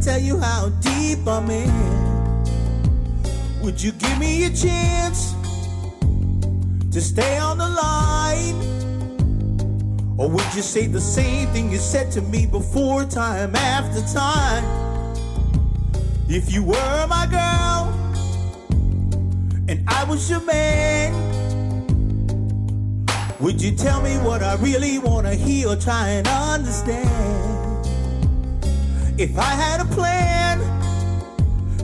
tell you how deep I'm in. Would you give me a chance to stay on the line? Or would you say the same thing you said to me before, time after time? If you were my girl and I was your man, would you tell me what I really want to hear or try and understand? If I had a plan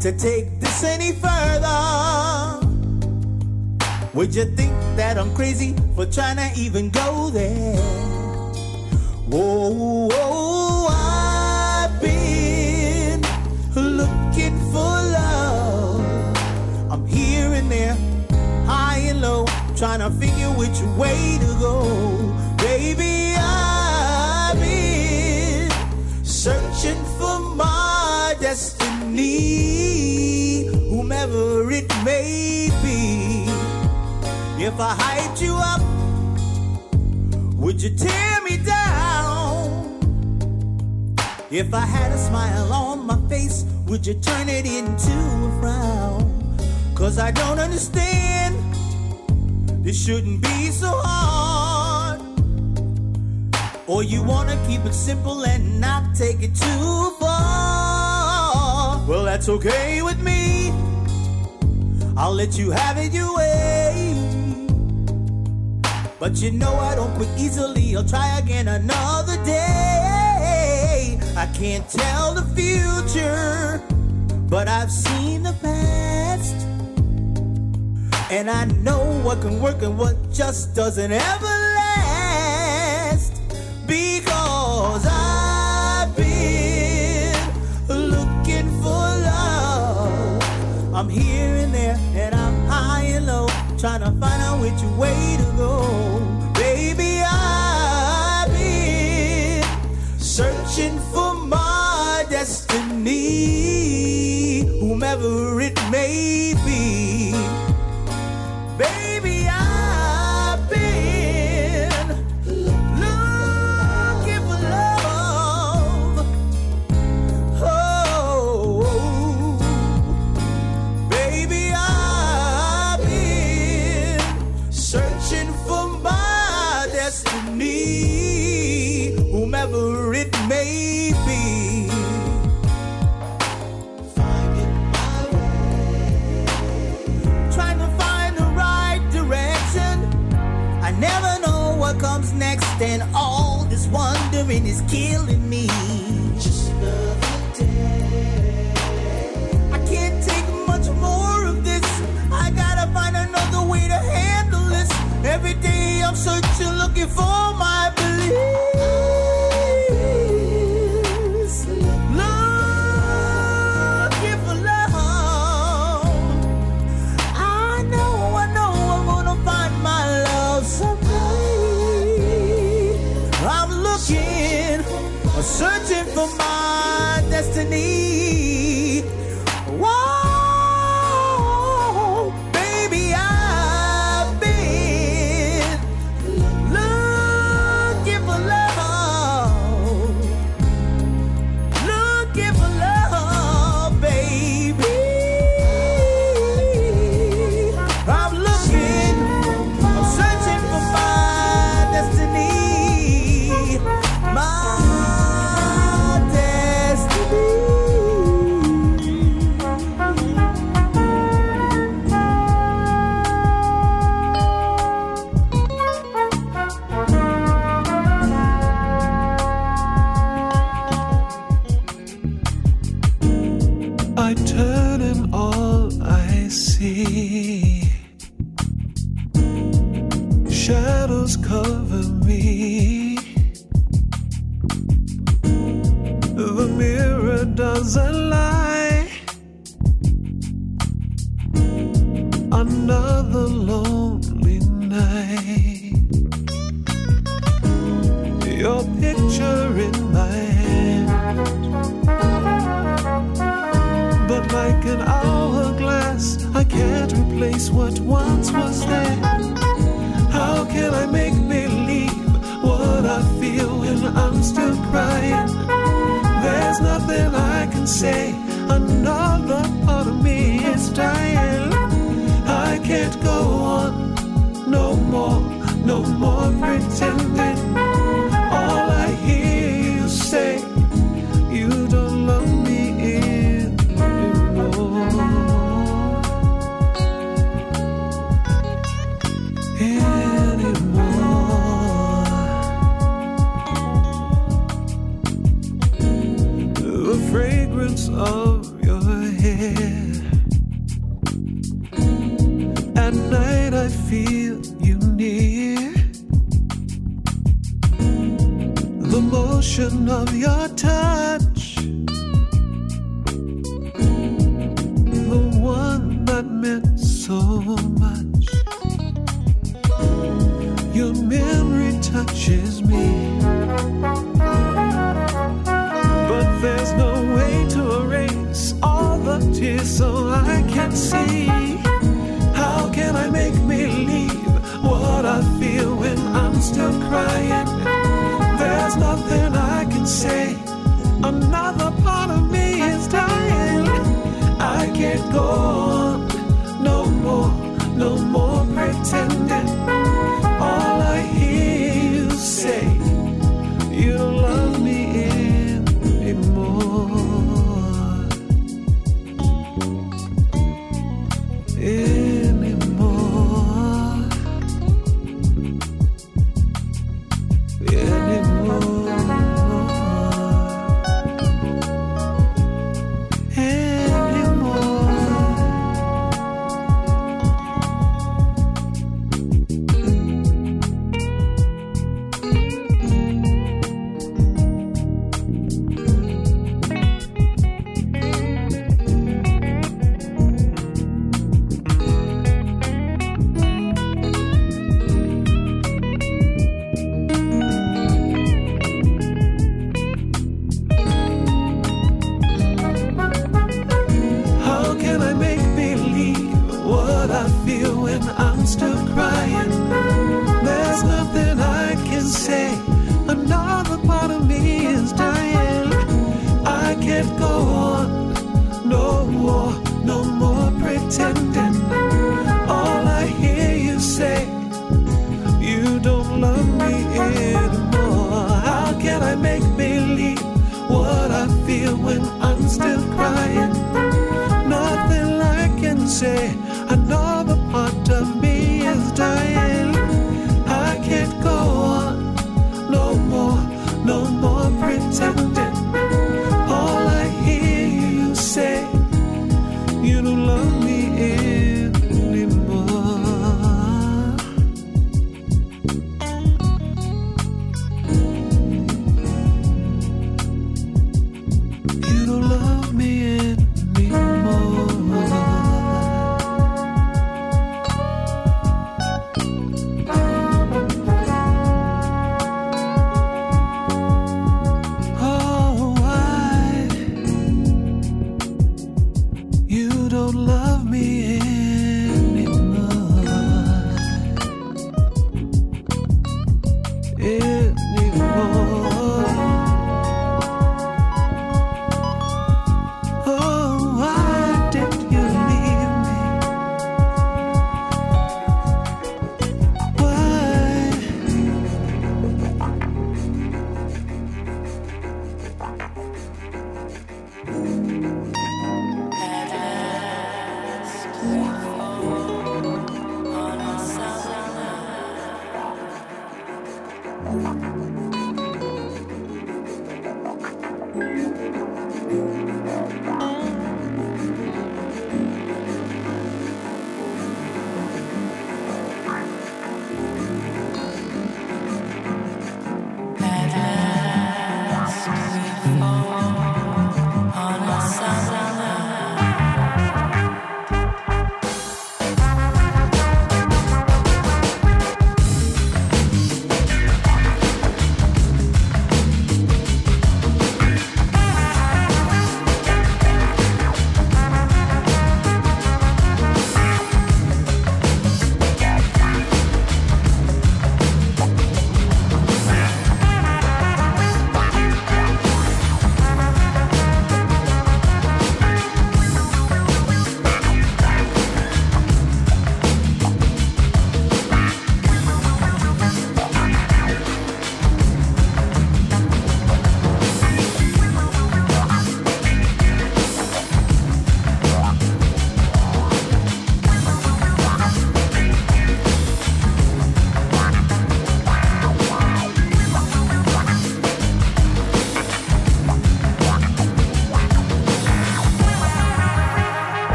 to take this any further, would you think that I'm crazy for trying to even go there? Whoa, whoa, trying to figure which way to go. Baby, I've been searching for my destiny, whomever it may be. If I hyped you up, would you tear me down? If I had a smile on my face, would you turn it into a frown? Cause I don't understand, this shouldn't be so hard. Or you wanna keep it simple and not take it too far? Well, that's okay with me. I'll let you have it your way. But you know I don't quit easily. I'll try again another day. I can't tell the future, but I've seen the past. And I know what can work and what just doesn't ever last. Because I've been looking for love I'm here and there, and I'm high and low, trying to find out which way to go. And all this wondering is killing me. Just another day. I can't take much more of this. I gotta find another way to handle this. Every day I'm searching, looking for my belief.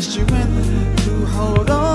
Other strength to hold on,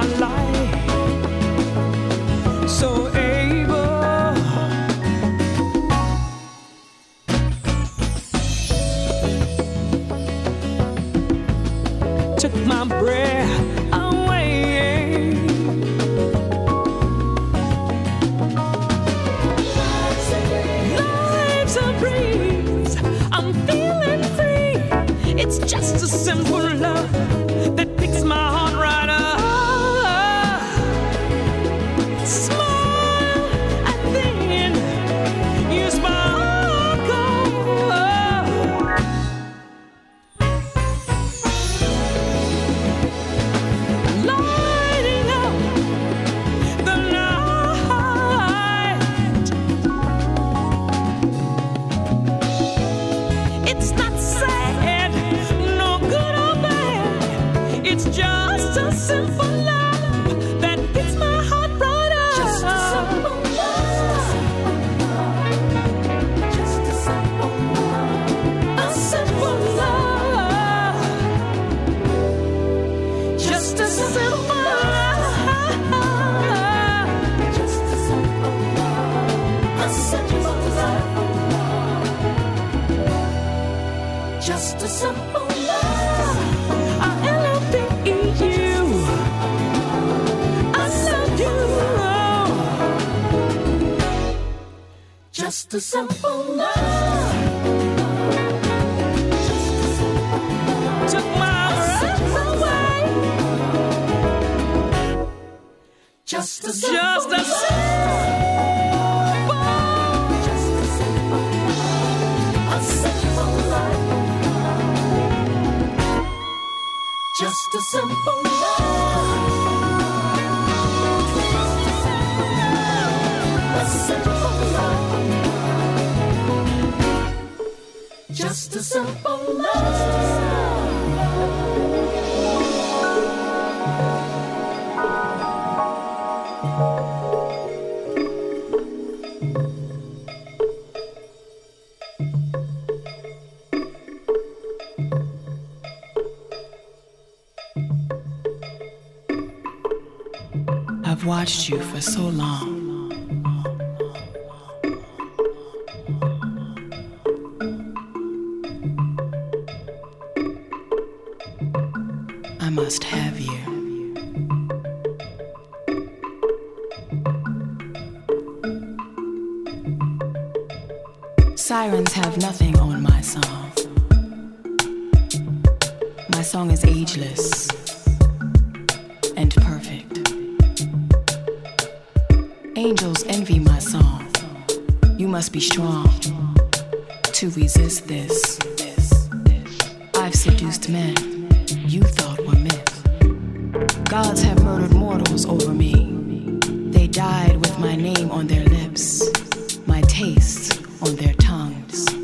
my life. to something. strong to resist this. I've seduced men you thought were myth. Gods have murdered mortals over me. They died with my name on their lips, my taste on their tongues.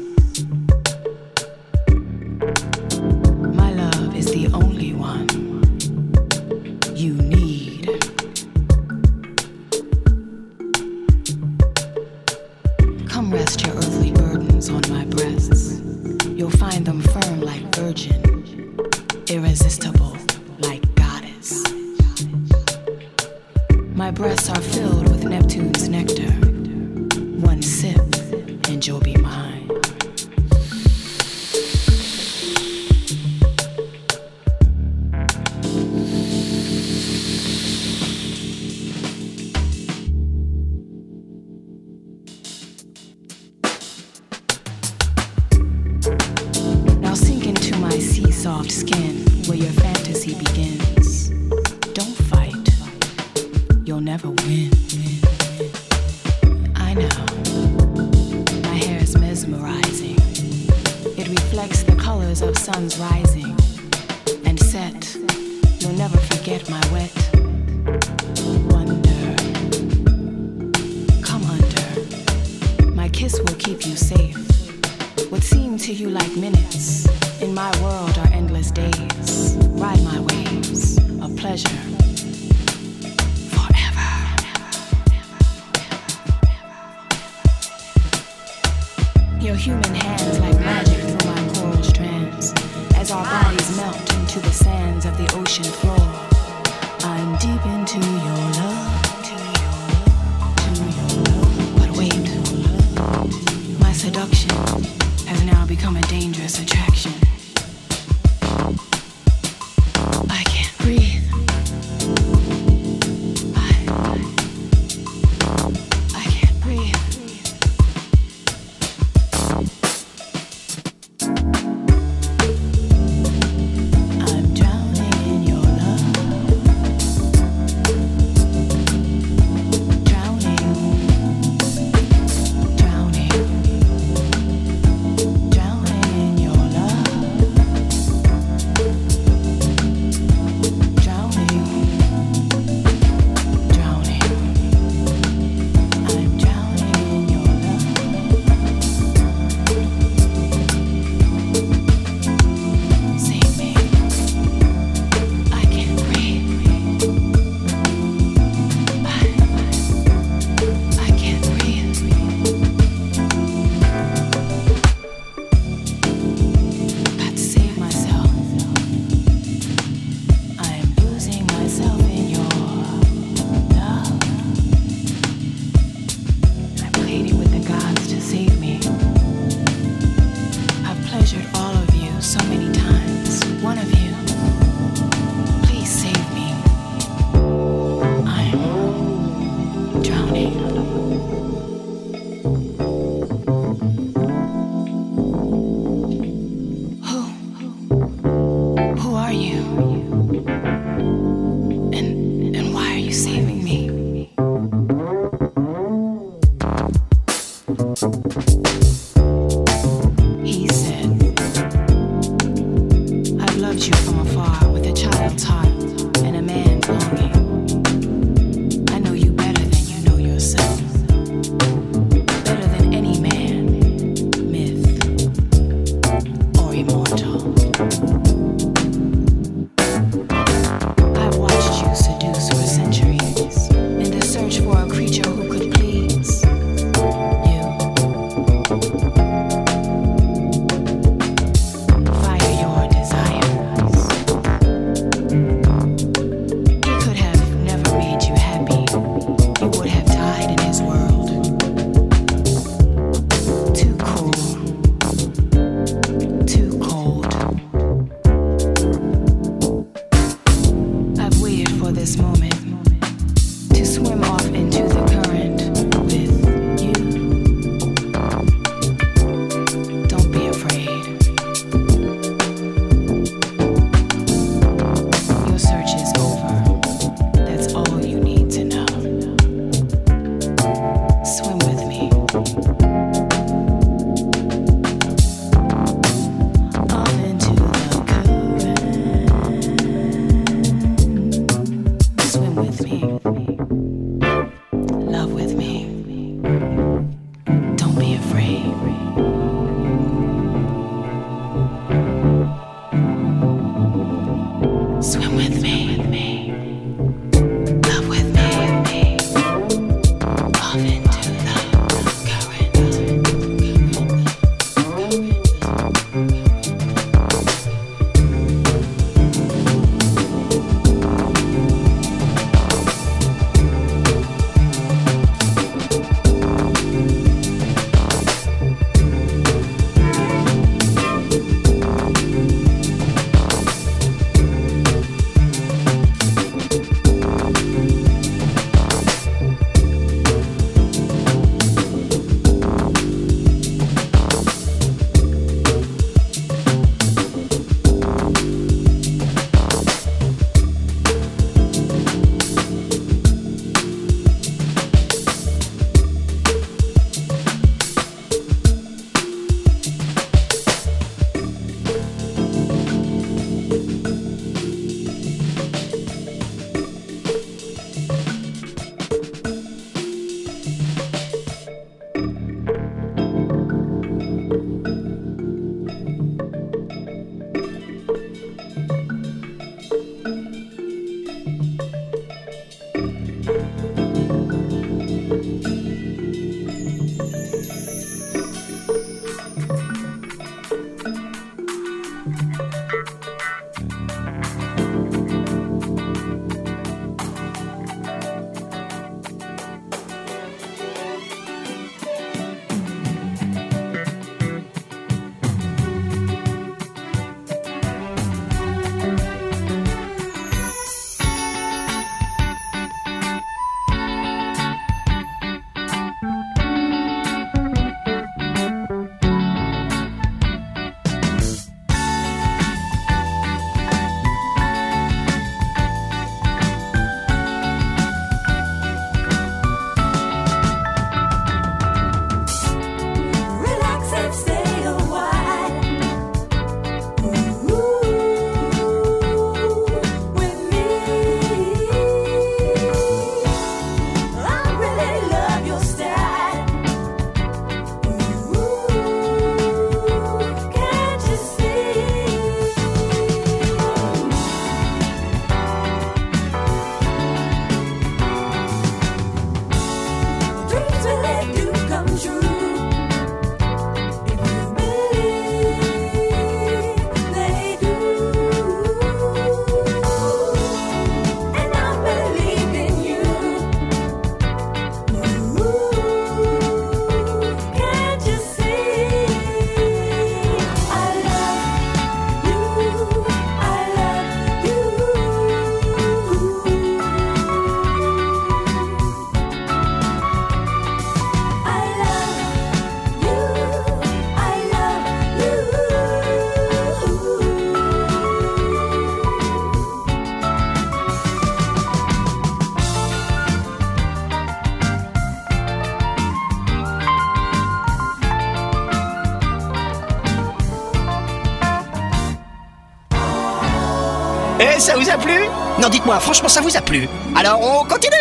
A plu? Non, dites-moi, franchement, ça vous a plu? Alors, on continue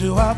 learn how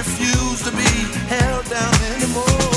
refuse to be held down anymore.